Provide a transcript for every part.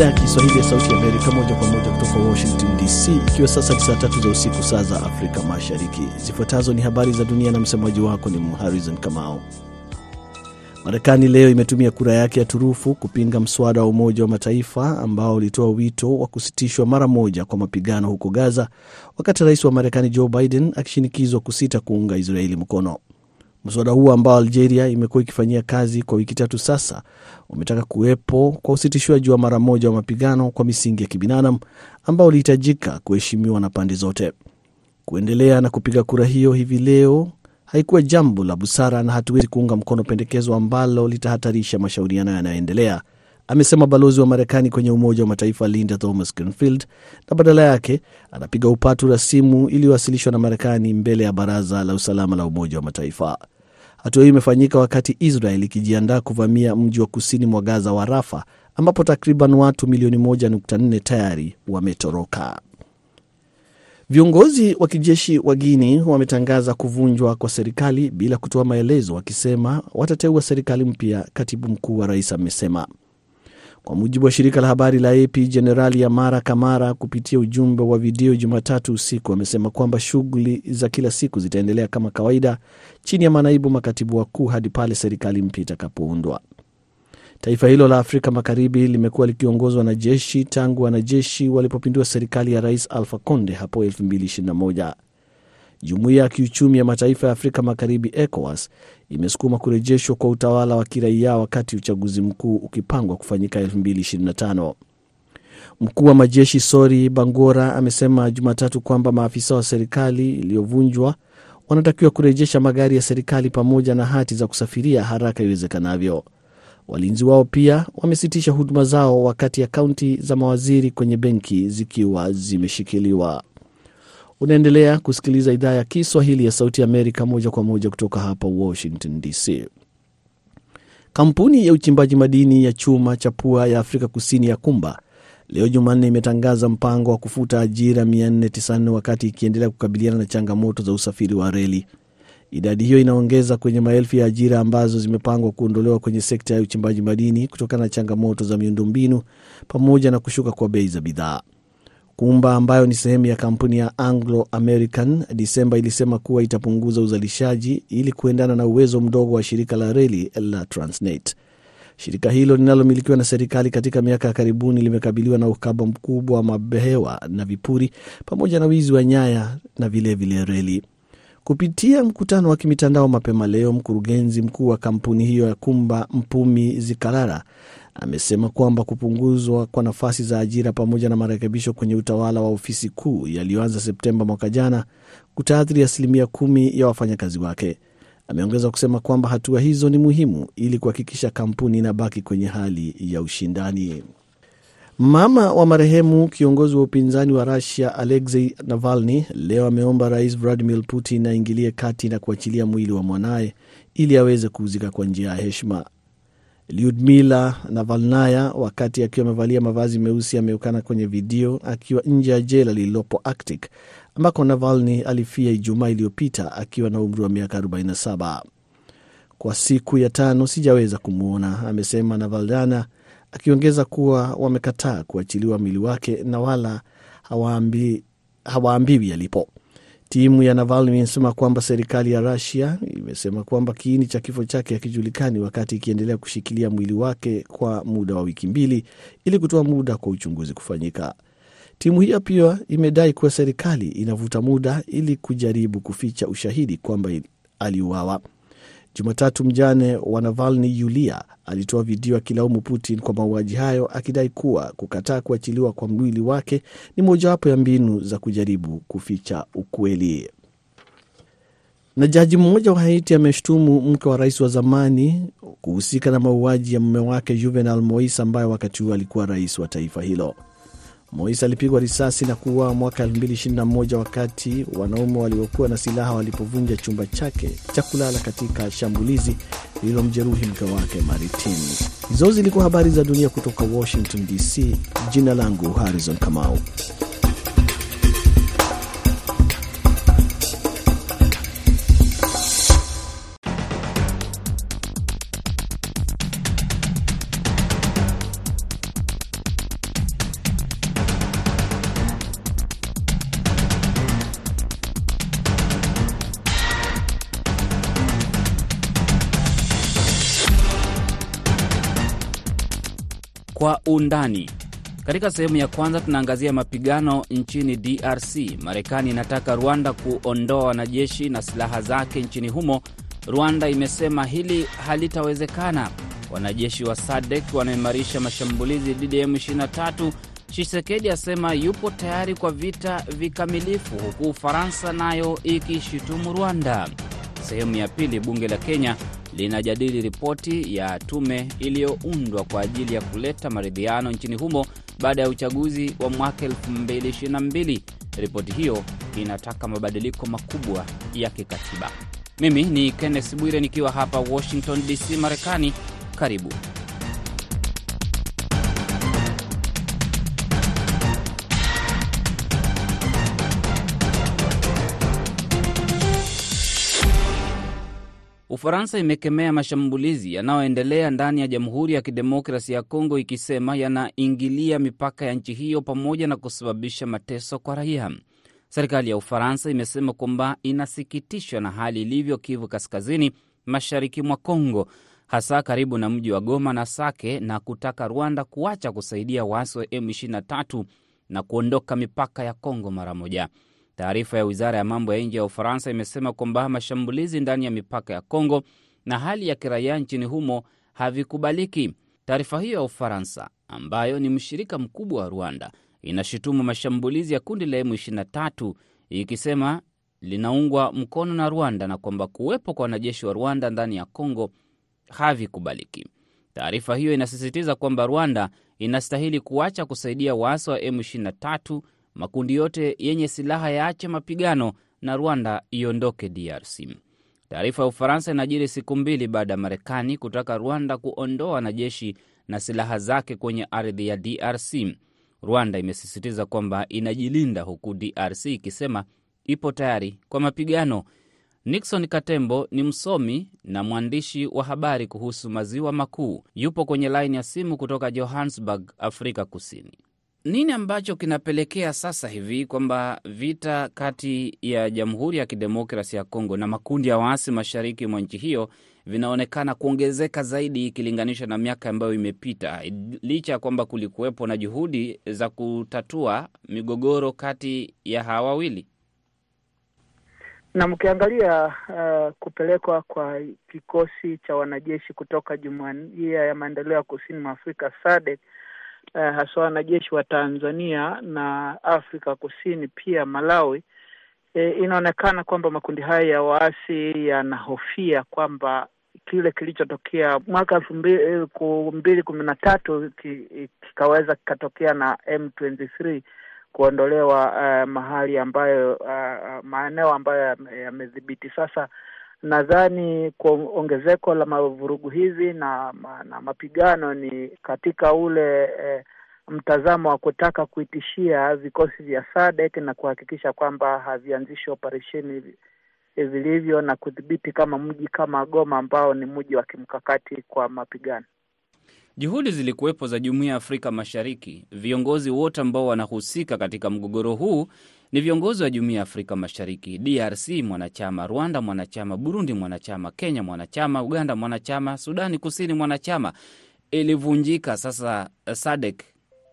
idhaa ya Kiswahili ya Sauti ya Amerika, moja kwa moja kutoka Washington DC, ikiwa sasa ni saa tatu za usiku, saa za Afrika Mashariki. Zifuatazo ni habari za dunia na msemaji wako ni Harrison Kamao. Marekani leo imetumia kura yake ya turufu kupinga mswada wa Umoja wa Mataifa ambao ulitoa wito wa kusitishwa mara moja kwa mapigano huko Gaza, wakati rais wa Marekani Joe Biden akishinikizwa kusita kuunga Israeli mkono. Mswada huo ambao Algeria imekuwa ikifanyia kazi kwa wiki tatu sasa umetaka kuwepo kwa usitishwaji wa mara moja wa mapigano kwa misingi ya kibinadamu ambao ulihitajika kuheshimiwa na pande zote. Kuendelea na kupiga kura hiyo hivi leo haikuwa jambo la busara na hatuwezi kuunga mkono pendekezo ambalo litahatarisha mashauriano yanayoendelea, amesema balozi wa Marekani kwenye Umoja wa Mataifa Linda Thomas Greenfield, na badala yake anapiga upatu rasimu iliyowasilishwa na Marekani mbele ya Baraza la Usalama la Umoja wa Mataifa. Hatua hiyo imefanyika wakati Israel ikijiandaa kuvamia mji wa kusini mwa Gaza wa Rafa, ambapo takriban watu milioni 1.4 tayari wametoroka. Viongozi wa kijeshi wa Guini wametangaza kuvunjwa kwa serikali bila kutoa maelezo, wakisema watateua serikali mpya, katibu mkuu wa rais amesema. Kwa mujibu wa shirika la habari la AP, Jenerali Amara Kamara kupitia ujumbe wa video Jumatatu usiku amesema kwamba shughuli za kila siku zitaendelea kama kawaida chini ya manaibu makatibu wakuu hadi pale serikali mpya itakapoundwa. Taifa hilo la Afrika Magharibi limekuwa likiongozwa na jeshi tangu wanajeshi walipopindua serikali ya Rais Alpha Conde hapo 2021. Jumuiya ya Kiuchumi ya Mataifa ya Afrika Magharibi, ECOWAS, imesukuma kurejeshwa kwa utawala wa kiraia wakati uchaguzi mkuu ukipangwa kufanyika 2025. Mkuu wa majeshi Sori Bangora amesema Jumatatu kwamba maafisa wa serikali iliyovunjwa wanatakiwa kurejesha magari ya serikali pamoja na hati za kusafiria haraka iwezekanavyo. Walinzi wao pia wamesitisha huduma zao wakati akaunti za mawaziri kwenye benki zikiwa zimeshikiliwa. Unaendelea kusikiliza idhaa ya Kiswahili ya Sauti Amerika moja kwa moja kutoka hapa Washington DC. Kampuni ya uchimbaji madini ya chuma cha pua ya Afrika Kusini ya Kumba leo Jumanne imetangaza mpango wa kufuta ajira 490 wakati ikiendelea kukabiliana na changamoto za usafiri wa reli. Idadi hiyo inaongeza kwenye maelfu ya ajira ambazo zimepangwa kuondolewa kwenye sekta ya uchimbaji madini kutokana na changamoto za miundombinu pamoja na kushuka kwa bei za bidhaa. Kumba ambayo ni sehemu ya kampuni ya Anglo American Disemba ilisema kuwa itapunguza uzalishaji ili kuendana na uwezo mdogo wa shirika la reli la Transnet. Shirika hilo linalomilikiwa na serikali katika miaka ya karibuni limekabiliwa na uhaba mkubwa wa mabehewa na vipuri pamoja na wizi wa nyaya na vilevile reli. Kupitia mkutano wa kimitandao mapema leo, mkurugenzi mkuu wa kampuni hiyo ya Kumba Mpumi Zikalala amesema kwamba kupunguzwa kwa nafasi za ajira pamoja na marekebisho kwenye utawala wa ofisi kuu yaliyoanza Septemba mwaka jana kutaathiri asilimia kumi ya wafanyakazi wake. Ameongeza kusema kwamba hatua hizo ni muhimu ili kuhakikisha kampuni inabaki kwenye hali ya ushindani. Mama wa marehemu kiongozi wa upinzani wa Rusia Alexei Navalny leo ameomba rais Vladimir Putin aingilie kati na kuachilia mwili wa mwanaye ili aweze kuuzika kwa njia ya heshima. Lyudmila Navalnaya, wakati akiwa amevalia mavazi meusi, ameonekana kwenye video akiwa nje ya jela lililopo Arctic ambako Navalny alifia Ijumaa iliyopita akiwa na umri wa miaka 47. Kwa siku ya tano sijaweza kumwona, amesema Navalnaya, akiongeza kuwa wamekataa kuachiliwa mwili wake na wala hawaambiwi hawaambi alipo. Timu ya Navalny imesema kwamba serikali ya Rusia imesema kwamba kiini cha kifo chake hakijulikani, wakati ikiendelea kushikilia mwili wake kwa muda wa wiki mbili ili kutoa muda kwa uchunguzi kufanyika. Timu hiyo pia imedai kuwa serikali inavuta muda ili kujaribu kuficha ushahidi kwamba aliuawa. Jumatatu, mjane wa Navalny Yulia alitoa video akilaumu Putin kwa mauaji hayo, akidai kuwa kukataa kuachiliwa kwa mwili wake ni mojawapo ya mbinu za kujaribu kuficha ukweli. Na jaji mmoja wa Haiti ameshtumu mke wa rais wa zamani kuhusika na mauaji ya mume wake Juvenal Moise ambaye wakati huo alikuwa rais wa taifa hilo. Moise alipigwa risasi na kuuawa mwaka 2021 wakati wanaume waliokuwa na silaha walipovunja chumba chake cha kulala katika shambulizi lililomjeruhi mke wake Maritin. Hizo zilikuwa habari za dunia kutoka Washington DC. Jina langu Harrison Kamau. Undani katika sehemu ya kwanza tunaangazia mapigano nchini DRC. Marekani inataka Rwanda kuondoa wanajeshi na silaha zake nchini humo. Rwanda imesema hili halitawezekana. Wanajeshi wa SADC wanaimarisha mashambulizi dhidi ya M23. Tshisekedi asema yupo tayari kwa vita vikamilifu, huku Ufaransa nayo ikishutumu Rwanda. Sehemu ya pili, bunge la Kenya linajadili ripoti ya tume iliyoundwa kwa ajili ya kuleta maridhiano nchini humo baada ya uchaguzi wa mwaka 2022. Ripoti hiyo inataka mabadiliko makubwa ya kikatiba. Mimi ni Kenneth Bwire nikiwa hapa Washington DC, Marekani. Karibu. Ufaransa imekemea mashambulizi yanayoendelea ndani ya Jamhuri ya Kidemokrasi ya Kongo ikisema yanaingilia mipaka ya nchi hiyo pamoja na kusababisha mateso kwa raia. Serikali ya Ufaransa imesema kwamba inasikitishwa na hali ilivyo Kivu Kaskazini, mashariki mwa Kongo, hasa karibu na mji wa Goma na Sake, na kutaka Rwanda kuacha kusaidia waasi wa M23 na kuondoka mipaka ya Kongo mara moja. Taarifa ya wizara ya mambo ya nje ya Ufaransa imesema kwamba mashambulizi ndani ya mipaka ya Kongo na hali ya kiraia nchini humo havikubaliki. Taarifa hiyo ya Ufaransa, ambayo ni mshirika mkubwa wa Rwanda, inashutumu mashambulizi ya kundi la M23 ikisema linaungwa mkono na Rwanda na kwamba kuwepo kwa wanajeshi wa Rwanda ndani ya Kongo havikubaliki. Taarifa hiyo inasisitiza kwamba Rwanda inastahili kuacha kusaidia waasi wa M23 makundi yote yenye silaha yaache mapigano na Rwanda iondoke DRC. Taarifa ya Ufaransa inajiri siku mbili baada ya Marekani kutaka Rwanda kuondoa wanajeshi na silaha zake kwenye ardhi ya DRC. Rwanda imesisitiza kwamba inajilinda, huku DRC ikisema ipo tayari kwa mapigano. Nixon Katembo ni msomi na mwandishi wa habari kuhusu maziwa makuu, yupo kwenye laini ya simu kutoka Johannesburg, Afrika Kusini. Nini ambacho kinapelekea sasa hivi kwamba vita kati ya Jamhuri ya Kidemokrasi ya Kongo na makundi ya waasi mashariki mwa nchi hiyo vinaonekana kuongezeka zaidi ikilinganishwa na miaka ambayo imepita, licha ya kwamba kulikuwepo na juhudi za kutatua migogoro kati ya hawa wawili? Na mkiangalia uh, kupelekwa kwa kikosi cha wanajeshi kutoka Jumuiya ya Maendeleo ya Kusini mwa Afrika SADC Uh, haswa wanajeshi wa Tanzania na Afrika Kusini pia Malawi. E, inaonekana kwamba makundi haya ya waasi yanahofia kwamba kile kilichotokea mwaka elfu mbili kumi na tatu kikaweza kikatokea na M23 kuondolewa uh, mahali ambayo uh, maeneo ambayo yamedhibiti. Sasa nadhani kwa ongezeko la mavurugu hizi na, na mapigano ni katika ule eh, mtazamo wa kutaka kuitishia vikosi vya SADC na kuhakikisha kwamba havianzishi operesheni vilivyo na kudhibiti kama mji kama Goma ambao ni mji wa kimkakati kwa mapigano. Juhudi zilikuwepo za Jumuiya ya Afrika Mashariki. Viongozi wote ambao wanahusika katika mgogoro huu ni viongozi wa Jumuiya ya Afrika Mashariki. DRC mwanachama, Rwanda mwanachama, Burundi mwanachama, Kenya mwanachama, Uganda mwanachama, Sudani Kusini mwanachama. Ilivunjika. Sasa SADC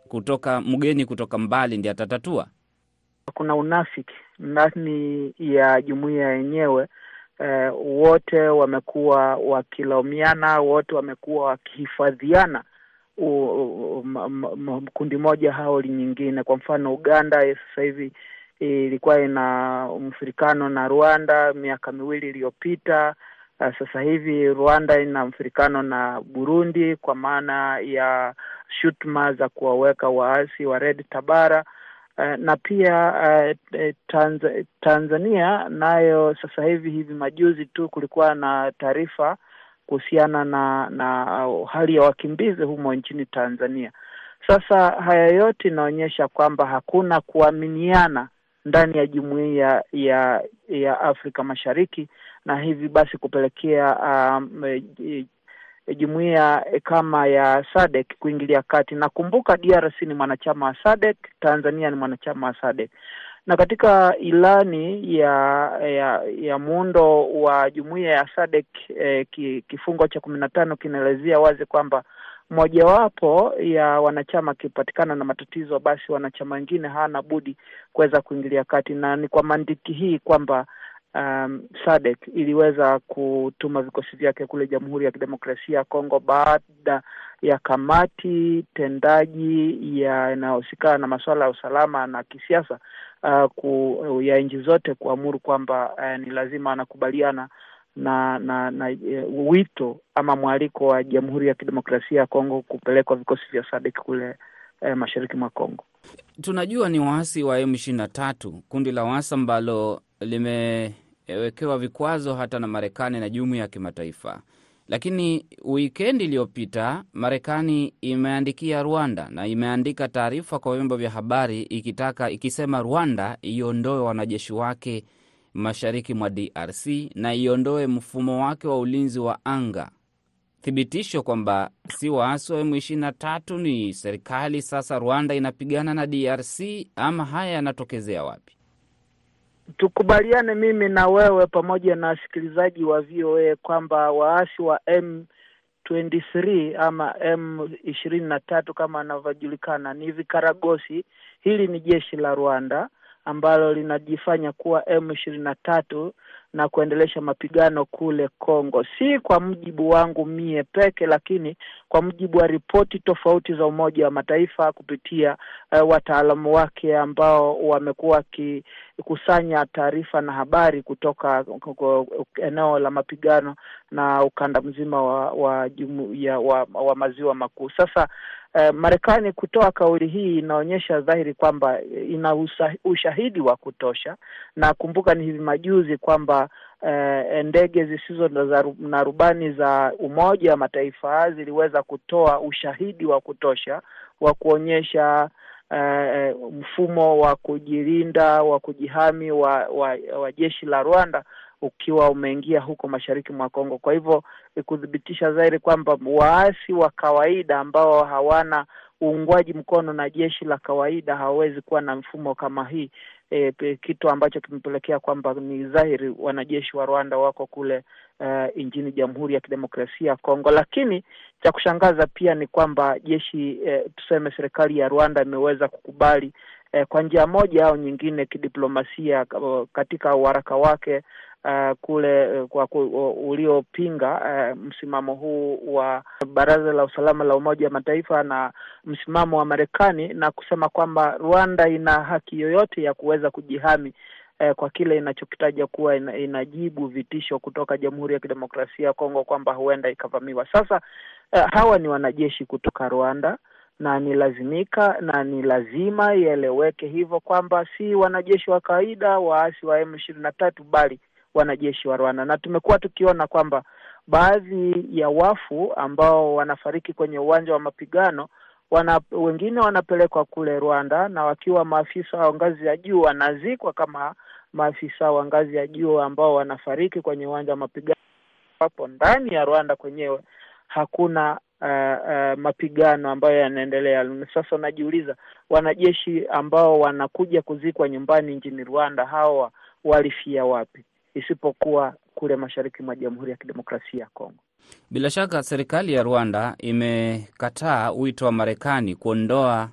kutoka mgeni kutoka mbali ndi atatatua. Kuna unafiki ndani ya jumuiya yenyewe. Eh, wote wamekuwa wakilaumiana, wote wamekuwa wakihifadhiana kundi moja hao nyingine. Kwa mfano Uganda sasa hivi ilikuwa ina mfirikano na Rwanda miaka miwili iliyopita. Sasa hivi Rwanda ina mfirikano na Burundi kwa maana ya shutuma za kuwaweka waasi wa Red Tabara. Uh, na pia uh, Tanz Tanzania nayo sasa hivi hivi majuzi tu kulikuwa na taarifa kuhusiana na na hali ya wakimbizi humo nchini Tanzania. Sasa haya yote inaonyesha kwamba hakuna kuaminiana ndani ya jumuiya ya ya Afrika Mashariki na hivi basi kupelekea um, jumuiya kama ya SADC kuingilia kati. Nakumbuka DRC ni mwanachama wa SADC, Tanzania ni mwanachama wa SADC, na katika ilani ya ya ya muundo wa jumuiya ya SADC eh, kifungo cha kumi na tano kinaelezea wazi kwamba mojawapo ya wanachama akipatikana na matatizo, basi wanachama wengine hawana budi kuweza kuingilia kati, na ni kwa mantiki hii kwamba um, SADC iliweza kutuma vikosi vyake kule Jamhuri ya Kidemokrasia ya Kongo baada ya kamati tendaji yanayohusikana na masuala ya usalama na kisiasa uh, ku, ya nchi zote kuamuru kwamba uh, ni lazima anakubaliana na na na uh, wito ama mwaliko wa Jamhuri ya Kidemokrasia ya Kongo kupelekwa vikosi vya SADC kule uh, mashariki mwa Kongo. Tunajua ni waasi wa M ishirini na tatu, kundi la waasi ambalo limewekewa vikwazo hata na Marekani na jumuiya ya kimataifa. Lakini wikendi iliyopita Marekani imeandikia Rwanda na imeandika taarifa kwa vyombo vya habari ikitaka ikisema Rwanda iondoe wanajeshi wake mashariki mwa DRC na iondoe mfumo wake wa ulinzi wa anga. Thibitisho kwamba si waasi wa M23 ni serikali sasa Rwanda inapigana na DRC, ama haya yanatokezea wapi? Tukubaliane mimi na wewe pamoja na wasikilizaji wa VOA kwamba waasi wa M23 ama M ishirini na tatu kama anavyojulikana ni vikaragosi. Hili ni jeshi la Rwanda ambalo linajifanya kuwa M ishirini na tatu na kuendelesha mapigano kule Kongo, si kwa mujibu wangu mie peke, lakini kwa mujibu wa ripoti tofauti za Umoja wa Mataifa kupitia uh, wataalamu wake ambao wamekuwa wakikusanya taarifa na habari kutoka eneo la mapigano na ukanda mzima wa wa, jumuiya, wa, wa maziwa makuu. Sasa eh, Marekani kutoa kauli hii inaonyesha dhahiri kwamba ina ushahidi wa kutosha, na kumbuka ni hivi majuzi kwamba eh, ndege zisizo na rubani za Umoja wa Mataifa ziliweza kutoa ushahidi wa kutosha wa kuonyesha uh, mfumo wa kujilinda wa kujihami wa, wa, wa jeshi la Rwanda ukiwa umeingia huko mashariki mwa Kongo. Kwa hivyo kuthibitisha zaidi kwamba waasi wa kawaida ambao hawana uungwaji mkono na jeshi la kawaida hawawezi kuwa na mfumo kama hii e, kitu ambacho kimepelekea kwamba ni dhahiri wanajeshi wa Rwanda wako kule uh, nchini Jamhuri ya Kidemokrasia ya Kongo. Lakini cha kushangaza pia ni kwamba jeshi eh, tuseme serikali ya Rwanda imeweza kukubali eh, kwa njia moja au nyingine kidiplomasia katika waraka wake Uh, kule uh, kwa uh, uliopinga uh, msimamo huu wa Baraza la Usalama la Umoja wa Mataifa na msimamo wa Marekani na kusema kwamba Rwanda ina haki yoyote ya kuweza kujihami uh, kwa kile inachokitaja kuwa ina, inajibu vitisho kutoka Jamhuri ya Kidemokrasia ya Kongo kwamba huenda ikavamiwa. Sasa uh, hawa ni wanajeshi kutoka Rwanda na ni lazimika na ni lazima ieleweke hivyo kwamba si wanajeshi wa kawaida waasi wa M ishirini na tatu bali wanajeshi wa Rwanda, na tumekuwa tukiona kwamba baadhi ya wafu ambao wanafariki kwenye uwanja wa mapigano wana, wengine wanapelekwa kule Rwanda na wakiwa maafisa wa ngazi ya juu wanazikwa kama maafisa wa ngazi ya juu ambao wanafariki kwenye uwanja wa mapigano, hapo ndani ya Rwanda kwenyewe hakuna uh, uh, mapigano ambayo yanaendelea. Sasa unajiuliza wanajeshi ambao wanakuja kuzikwa nyumbani nchini Rwanda hawa walifia wapi? isipokuwa kule mashariki mwa Jamhuri ya Kidemokrasia ya Kongo. Bila shaka serikali ya Rwanda imekataa wito wa Marekani kuondoa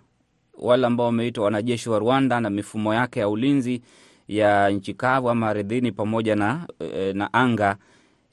wale ambao wameitwa wanajeshi wa Rwanda na mifumo yake ya ulinzi ya nchi kavu ama ardhini pamoja na, na anga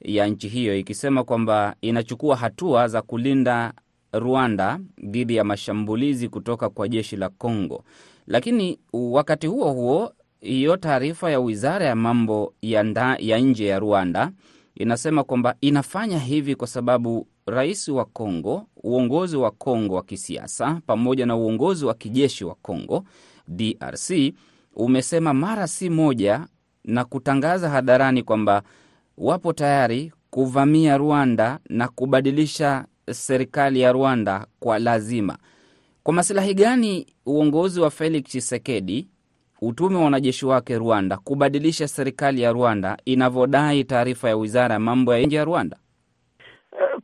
ya nchi hiyo, ikisema kwamba inachukua hatua za kulinda Rwanda dhidi ya mashambulizi kutoka kwa jeshi la Kongo. Lakini wakati huo huo hiyo taarifa ya wizara ya mambo ya, nda, ya nje ya Rwanda inasema kwamba inafanya hivi kwa sababu rais wa Kongo, uongozi wa Kongo wa kisiasa pamoja na uongozi wa kijeshi wa Kongo DRC umesema mara si moja na kutangaza hadharani kwamba wapo tayari kuvamia Rwanda na kubadilisha serikali ya Rwanda kwa lazima. Kwa masilahi gani uongozi wa Felix Tshisekedi utume wa wanajeshi wake Rwanda kubadilisha serikali ya Rwanda inavyodai taarifa ya wizara ya mambo ya nje ya Rwanda?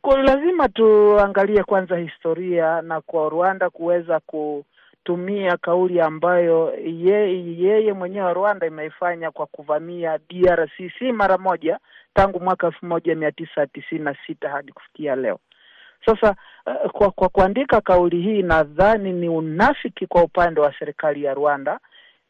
Kwa lazima tuangalie kwanza historia na kwa Rwanda kuweza kutumia kauli ambayo yeye, ye, mwenyewe Rwanda imeifanya kwa kuvamia DRC si mara moja tangu mwaka elfu moja mia tisa tisini na sita hadi kufikia leo. Sasa uh, kwa, kuandika kauli hii nadhani ni unafiki kwa upande wa serikali ya Rwanda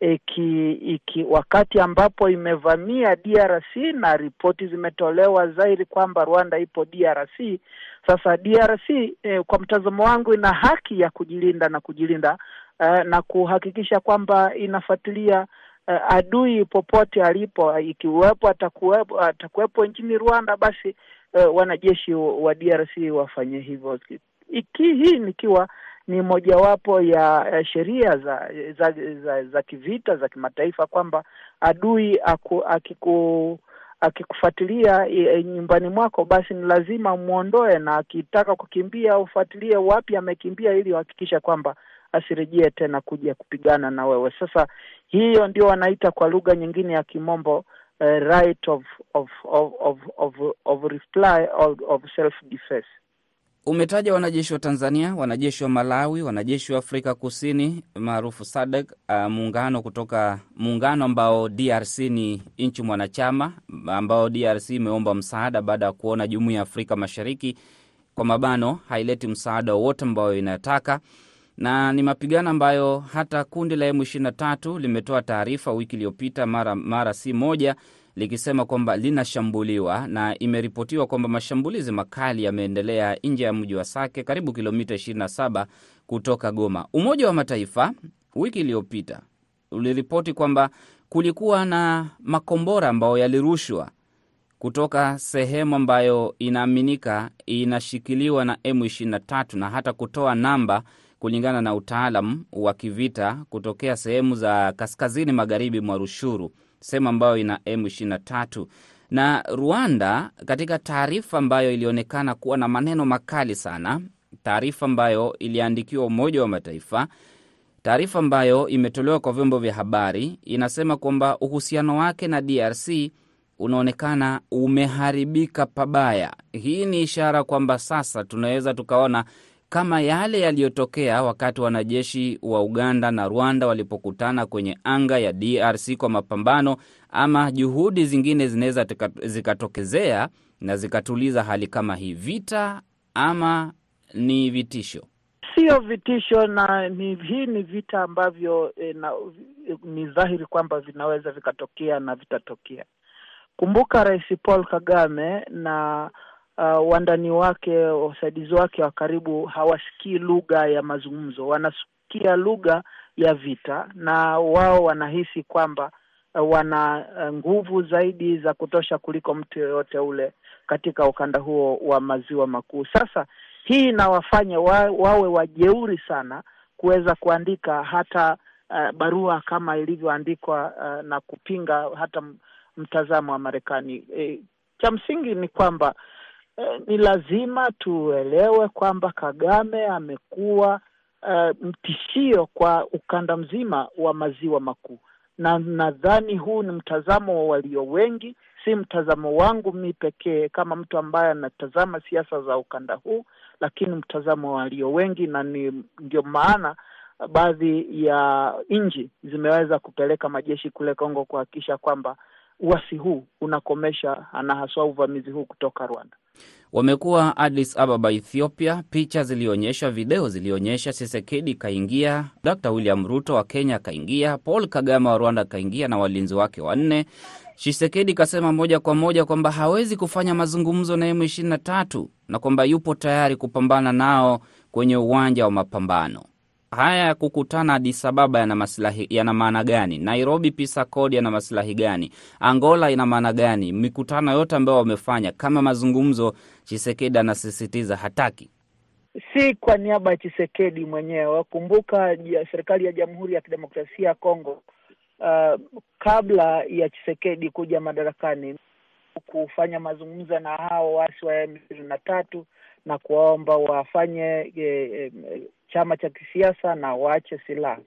iki, iki wakati ambapo imevamia DRC na ripoti zimetolewa zairi kwamba Rwanda ipo DRC. Sasa DRC eh, kwa mtazamo wangu ina haki ya kujilinda na kujilinda eh, na kuhakikisha kwamba inafuatilia eh, adui popote alipo, ikiwepo atakuwepo, atakuwepo nchini Rwanda, basi uh, wanajeshi wa DRC wafanye hivyo. Iki hii nikiwa ni mojawapo ya sheria za za, za za kivita za kimataifa kwamba adui aku, akiku akikufuatilia nyumbani mwako basi ni lazima mwondoe, na akitaka kukimbia ufuatilie wapi amekimbia, ili uhakikisha kwamba asirejee tena kuja kupigana na wewe. Sasa hiyo ndio wanaita kwa lugha nyingine ya kimombo uh, right of of of of of, of reply of, of self defense. Umetaja wanajeshi wa Tanzania, wanajeshi wa Malawi, wanajeshi wa Afrika Kusini maarufu SADC, uh, muungano kutoka muungano ambao DRC ni nchi mwanachama, ambao DRC imeomba msaada baada ya kuona jumuiya ya Afrika Mashariki kwa mabano haileti msaada wowote ambao inataka, na ni mapigano ambayo hata kundi la M23 limetoa taarifa wiki iliyopita mara, mara si moja likisema kwamba linashambuliwa na imeripotiwa kwamba mashambulizi makali yameendelea nje ya mji wa Sake, karibu kilomita 27 kutoka Goma. Umoja wa Mataifa wiki iliyopita uliripoti kwamba kulikuwa na makombora ambayo yalirushwa kutoka sehemu ambayo inaaminika inashikiliwa na M23 na hata kutoa namba kulingana na utaalam wa kivita kutokea sehemu za kaskazini magharibi mwa Rushuru sehemu ambayo ina M23 na Rwanda. Katika taarifa ambayo ilionekana kuwa na maneno makali sana, taarifa ambayo iliandikiwa Umoja wa Mataifa, taarifa ambayo imetolewa kwa vyombo vya habari, inasema kwamba uhusiano wake na DRC unaonekana umeharibika pabaya. Hii ni ishara kwamba sasa tunaweza tukaona kama yale yaliyotokea wakati wanajeshi wa Uganda na Rwanda walipokutana kwenye anga ya DRC kwa mapambano, ama juhudi zingine zinaweza zikatokezea na zikatuliza hali kama hii. Vita ama ni vitisho? Sio vitisho, na ni hii ni vita ambavyo e, na, ni dhahiri kwamba vinaweza vikatokea na vitatokea. Kumbuka Rais Paul Kagame na Uh, wandani wake wasaidizi wake wa karibu hawasikii lugha ya mazungumzo, wanasikia lugha ya vita, na wao wanahisi kwamba uh, wana uh, nguvu zaidi za kutosha kuliko mtu yoyote ule katika ukanda huo wa maziwa makuu. Sasa hii inawafanya wa, wawe wajeuri sana kuweza kuandika hata uh, barua kama ilivyoandikwa uh, na kupinga hata mtazamo wa Marekani. E, cha msingi ni kwamba Eh, ni lazima tuelewe kwamba Kagame amekuwa eh, mtishio kwa ukanda mzima wa maziwa makuu, na nadhani huu ni mtazamo wa walio wengi, si mtazamo wangu mi pekee kama mtu ambaye anatazama siasa za ukanda huu, lakini mtazamo wa walio wengi, na ni ndio maana baadhi ya nchi zimeweza kupeleka majeshi kule Kongo kuhakikisha kwamba uasi huu unakomesha na haswa uvamizi huu kutoka Rwanda. Wamekuwa Addis Ababa, Ethiopia. Picha zilionyesha, video zilionyesha Tshisekedi kaingia, Dr William Ruto wa Kenya kaingia, Paul Kagame wa Rwanda kaingia na walinzi wake wanne. Tshisekedi kasema moja kwa moja kwamba hawezi kufanya mazungumzo na M23 na kwamba yupo tayari kupambana nao kwenye uwanja wa mapambano. Haya ya kukutana Addis Ababa yana maslahi, yana maana gani? Nairobi Peace Accord yana maslahi gani? Angola ina maana gani? Mikutano yote ambayo wamefanya kama mazungumzo, Chisekedi anasisitiza hataki. Si kwa niaba ya Chisekedi mwenyewe. Kumbuka serikali ya Jamhuri ya Kidemokrasia ya Kongo uh, kabla ya Chisekedi kuja madarakani kufanya mazungumzo na hao waasi wa M ishirini na tatu na kuwaomba wafanye e, e, chama cha kisiasa na waache silaha,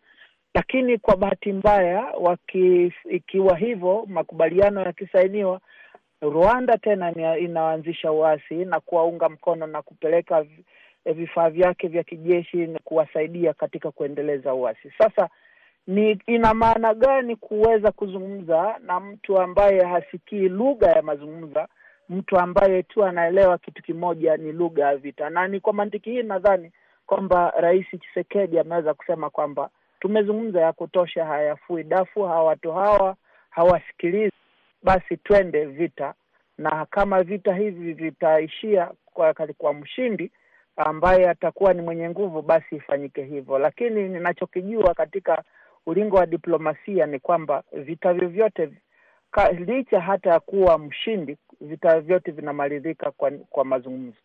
lakini kwa bahati mbaya waki, ikiwa hivyo makubaliano yakisainiwa, Rwanda tena inaanzisha uasi na kuwaunga mkono na kupeleka vifaa vyake vya kijeshi na kuwasaidia katika kuendeleza uasi. Sasa ni ina maana gani kuweza kuzungumza na mtu ambaye hasikii lugha ya mazungumza mtu ambaye tu anaelewa kitu kimoja ni lugha ya vita, na ni kwa mantiki hii nadhani kwamba Rais Tshisekedi ameweza kusema kwamba tumezungumza ya kutosha, hayafui dafu, hawa watu hawa hawasikilizi, basi twende vita, na kama vita hivi vitaishia kwa, kwa mshindi ambaye atakuwa ni mwenye nguvu, basi ifanyike hivyo. Lakini ninachokijua katika ulingo wa diplomasia ni kwamba vita vyovyote licha hata ya kuwa mshindi, vita vyote vinamalizika kwa, kwa mazungumzo.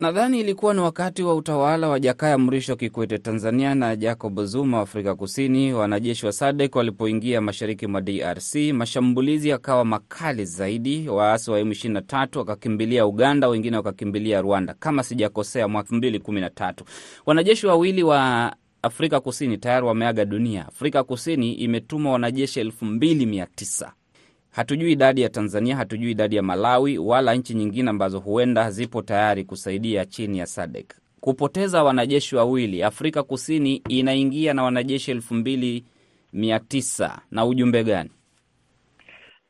Nadhani ilikuwa ni wakati wa utawala wa Jakaya Mrisho Kikwete Tanzania na Jacob Zuma Afrika Kusini, wanajeshi wa SADC walipoingia mashariki mwa DRC, mashambulizi yakawa makali zaidi. Waasi wa M23 wakakimbilia Uganda, wengine wakakimbilia Rwanda, kama sijakosea, mwaka elfu mbili kumi na tatu. Wanajeshi wawili wa Afrika Kusini tayari wameaga dunia. Afrika Kusini imetuma wanajeshi elfu mbili mia tisa Hatujui idadi ya Tanzania, hatujui idadi ya Malawi wala nchi nyingine ambazo huenda zipo tayari kusaidia chini ya SADC. Kupoteza wanajeshi wawili, Afrika Kusini inaingia na wanajeshi elfu mbili mia tisa na ujumbe gani?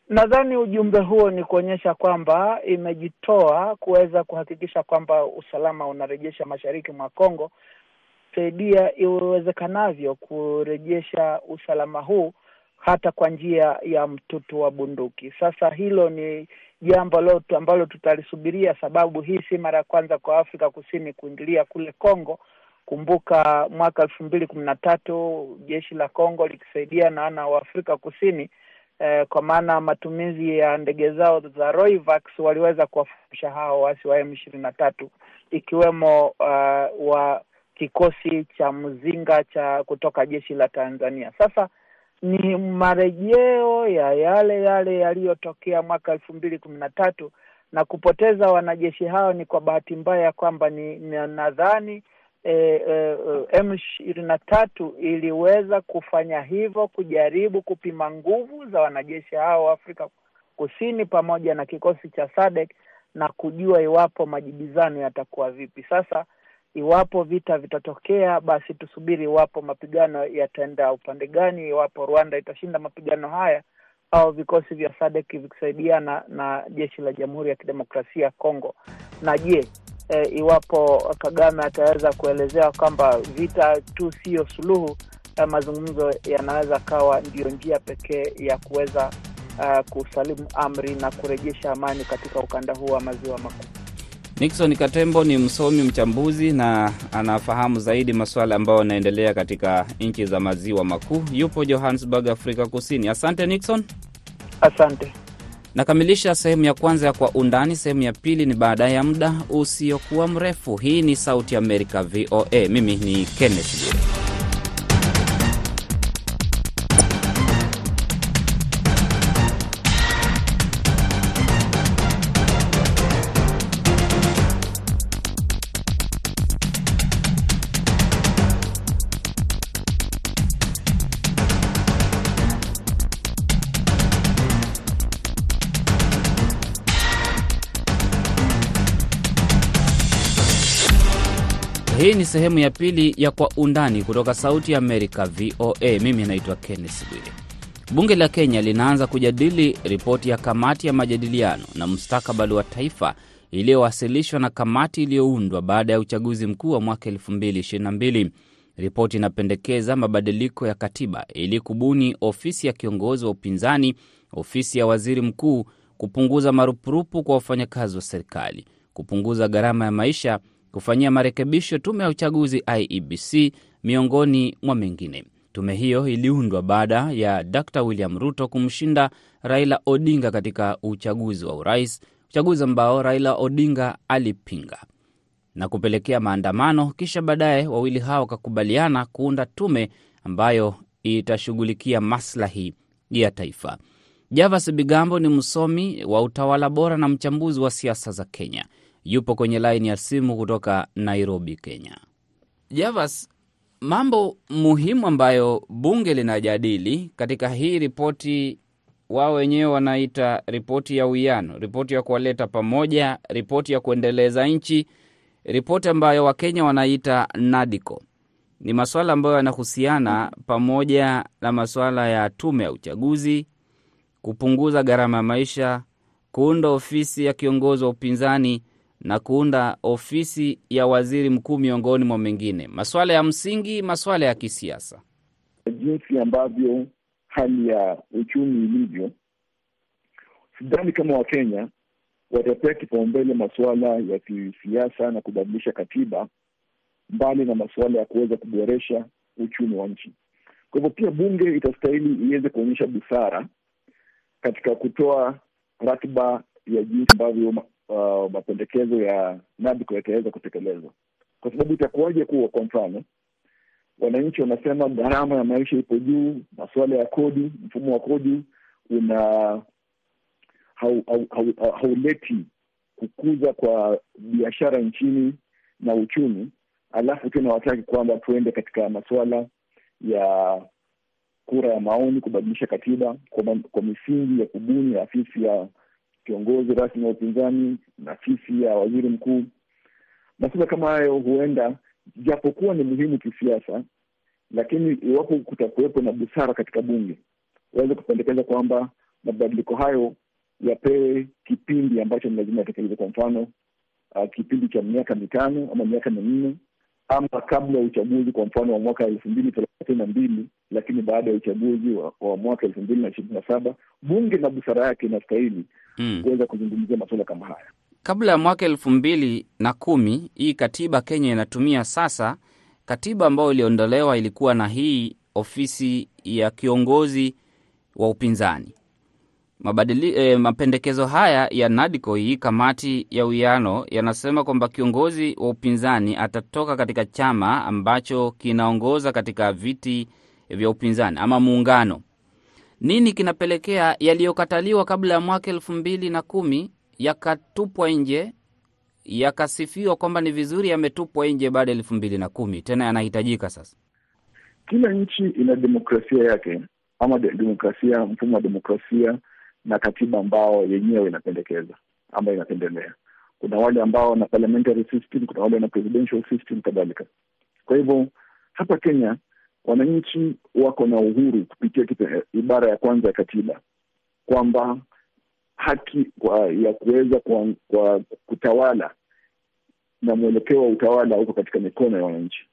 Nadhani ujumbe huo ni kuonyesha kwamba imejitoa kuweza kuhakikisha kwamba usalama unarejesha mashariki mwa Kongo, saidia iwezekanavyo kurejesha usalama huu hata kwa njia ya mtutu wa bunduki. Sasa hilo ni jambo lote ambalo tutalisubiria, sababu hii si mara ya kwanza kwa Afrika Kusini kuingilia kule Kongo. Kumbuka mwaka elfu mbili kumi na tatu jeshi la Kongo likisaidia na wana wa Afrika Kusini eh, kwa maana matumizi ya ndege zao za Royvax waliweza kuwafurusha hao waasi wa M ishirini na tatu ikiwemo uh, wa kikosi cha mzinga cha kutoka jeshi la Tanzania. Sasa ni marejeo ya yale yale yaliyotokea mwaka elfu mbili kumi na tatu na kupoteza wanajeshi hao ni kwa bahati mbaya kwamba ni, ni nadhani e, e, M ishirini na tatu iliweza kufanya hivyo kujaribu kupima nguvu za wanajeshi hao wa Afrika Kusini pamoja na kikosi cha SADC na kujua iwapo majibizano yatakuwa vipi. Sasa iwapo vita vitatokea, basi tusubiri iwapo mapigano yataenda upande gani, iwapo Rwanda itashinda mapigano haya au vikosi vya SADC vikisaidiana na jeshi la Jamhuri ya Kidemokrasia ya Kongo. Na je, e, iwapo Kagame ataweza kuelezea kwamba vita tu siyo suluhu, ya mazungumzo yanaweza kawa ndiyo njia pekee ya kuweza uh, kusalimu amri na kurejesha amani katika ukanda huu wa maziwa makuu. Nixon Katembo ni msomi mchambuzi na anafahamu zaidi masuala ambayo yanaendelea katika nchi za maziwa makuu. Yupo Johannesburg, Afrika Kusini. Asante Nixon. Asante. Nakamilisha sehemu ya kwanza ya Kwa Undani. Sehemu ya pili ni baada ya muda usiokuwa mrefu. Hii ni Sauti Amerika, VOA. Mimi ni Kenneth Bwire. Hii ni sehemu ya pili ya Kwa Undani kutoka Sauti ya Amerika, VOA. Mimi naitwa Kenneth Bwire. Bunge la Kenya linaanza kujadili ripoti ya kamati ya majadiliano na mustakabali wa taifa iliyowasilishwa na kamati iliyoundwa baada ya uchaguzi mkuu wa mwaka 2022. Ripoti inapendekeza mabadiliko ya katiba ili kubuni ofisi ya kiongozi wa upinzani, ofisi ya waziri mkuu, kupunguza marupurupu kwa wafanyakazi wa serikali, kupunguza gharama ya maisha kufanyia marekebisho tume ya uchaguzi IEBC miongoni mwa mengine. Tume hiyo iliundwa baada ya Dr William Ruto kumshinda Raila Odinga katika uchaguzi wa urais, uchaguzi ambao Raila Odinga alipinga na kupelekea maandamano. Kisha baadaye wawili hao wakakubaliana kuunda tume ambayo itashughulikia maslahi ya taifa. Javas Bigambo ni msomi wa utawala bora na mchambuzi wa siasa za Kenya yupo kwenye laini ya simu kutoka Nairobi, Kenya. Javas, mambo muhimu ambayo bunge linajadili katika hii ripoti, wao wenyewe wanaita ripoti ya uwiano, ripoti ya kuwaleta pamoja, ripoti ya kuendeleza nchi, ripoti ambayo Wakenya wanaita NADICO, ni masuala ambayo yanahusiana pamoja na masuala ya tume ya uchaguzi, kupunguza gharama ya maisha kuunda ofisi ya kiongozi wa upinzani na kuunda ofisi ya waziri mkuu miongoni mwa mengine, masuala ya msingi, masuala ya kisiasa. Jinsi ambavyo hali ya uchumi ilivyo, sidhani kama Wakenya watapea kipaumbele masuala ya kisiasa na kubadilisha katiba mbali na masuala ya kuweza kuboresha uchumi wa nchi. Kwa hivyo pia bunge itastahili iweze kuonyesha busara katika kutoa ratiba ya jinsi ambavyo uh, mapendekezo ya NADCO yataweza kutekelezwa, kwa sababu itakuwaje kuwa, kwa mfano, wananchi wanasema gharama ya maisha ipo juu, masuala ya kodi, mfumo wa kodi una hauleti hau, hau, hau kukuza kwa biashara nchini na uchumi, alafu tena wataki kwamba tuende katika masuala ya kura ya maoni, kubadilisha katiba kwa, kwa misingi ya kubuni afisi ya kiongozi rasmi wa upinzani na afisi ya waziri mkuu. Masuala kama hayo huenda, japokuwa ni muhimu kisiasa, lakini iwapo kutakuwepo na busara katika bunge, waweze kupendekeza kwamba mabadiliko hayo yapewe kipindi ambacho ni lazima yatekelezwe. Kwa mfano uh, kipindi cha miaka mitano ama miaka minne ama kabla ya uchaguzi, kwa mfano wa mwaka elfu mbili thelathini na mbili lakini baada ya uchaguzi wa, wa mwaka elfu mbili na ishirini na saba bunge na busara yake inastahili Mm. kuweza kuzungumzia masuala kama haya. Kabla ya mwaka elfu mbili na kumi hii katiba Kenya inatumia sasa, katiba ambayo iliondolewa ilikuwa na hii ofisi ya kiongozi wa upinzani. Mabadili, eh, mapendekezo haya ya NADCO, hii kamati ya uwiano, yanasema kwamba kiongozi wa upinzani atatoka katika chama ambacho kinaongoza katika viti vya upinzani ama muungano. Nini kinapelekea yaliyokataliwa kabla ya mwaka elfu mbili na kumi yakatupwa nje, yakasifiwa kwamba ni vizuri, yametupwa nje baada ya elfu mbili na kumi tena yanahitajika sasa? Kila nchi ina demokrasia yake ama de demokrasia, mfumo wa demokrasia na katiba ambao yenyewe inapendekeza ama inapendelea. Kuna wale ambao wana parliamentary system, kuna wale wana presidential system kadhalika. Kwa hivyo hapa Kenya wananchi wako na uhuru kupitia kipe, ibara ya kwanza ya katiba kwamba haki kwa, ya kuweza kwa, kwa kutawala na mwelekeo wa utawala uko katika mikono ya wananchi.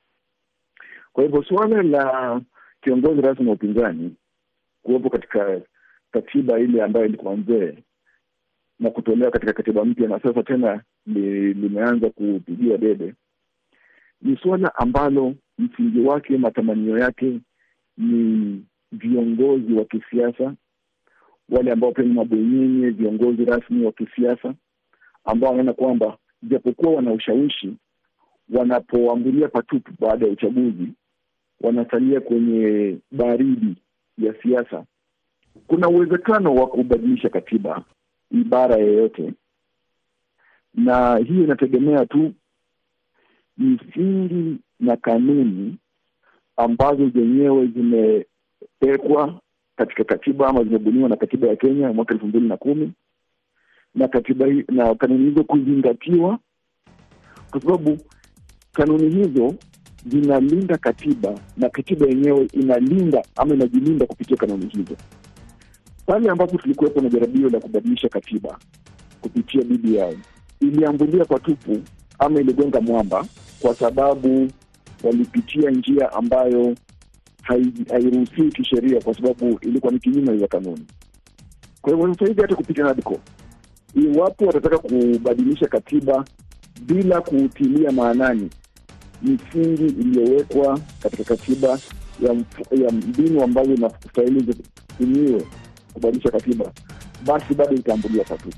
Kwa hivyo suala la kiongozi rasmi wa upinzani kuwepo katika katiba ile ambayo ilikuwa nzee na kutolewa katika katiba mpya na sasa tena li, limeanza kupigiwa debe, ni suala ambalo msingi wake, matamanio yake ni viongozi wa kisiasa, wale ambao pia ni mabwenyenye, viongozi rasmi wa kisiasa ambao wanaona kwamba japokuwa wana ushawishi, wanapoambulia patupu baada ya uchaguzi, wanasalia kwenye baridi ya siasa. Kuna uwezekano wa kubadilisha katiba ibara yoyote, na hiyo inategemea tu misingi na kanuni ambazo zenyewe zimewekwa katika katiba ama zimebuniwa na katiba ya Kenya mwaka elfu mbili na kumi na katiba na kanuni hizo kuzingatiwa, kwa sababu kanuni hizo zinalinda katiba na katiba yenyewe inalinda ama inajilinda kupitia kanuni hizo. Pale ambapo tulikuwepo na jaribio la kubadilisha katiba kupitia BBI, iliambulia kwa tupu ama iligonga mwamba kwa sababu walipitia njia ambayo hairuhusiwi kisheria, kwa sababu ilikuwa ni kinyume za kanuni. Kwa hivyo sasa hivi hata kupitia NADCO, iwapo watataka kubadilisha katiba bila kuutilia maanani misingi iliyowekwa katika katiba ya, ya mbinu ambazo inastahili zitumiwe kubadilisha katiba, basi bado itaambulia patupu.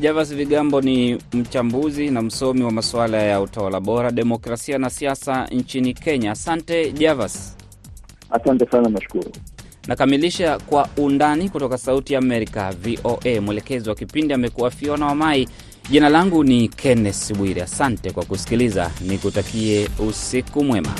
Javas Vigambo ni mchambuzi na msomi wa masuala ya utawala bora, demokrasia na siasa nchini Kenya. Asante Javas. Asante sana, nashukuru. Nakamilisha kwa undani kutoka Sauti ya Amerika, VOA. Mwelekezi wa kipindi amekuwa Fiona Wamai. Jina langu ni Kenneth Bwire. Asante kwa kusikiliza, nikutakie usiku mwema.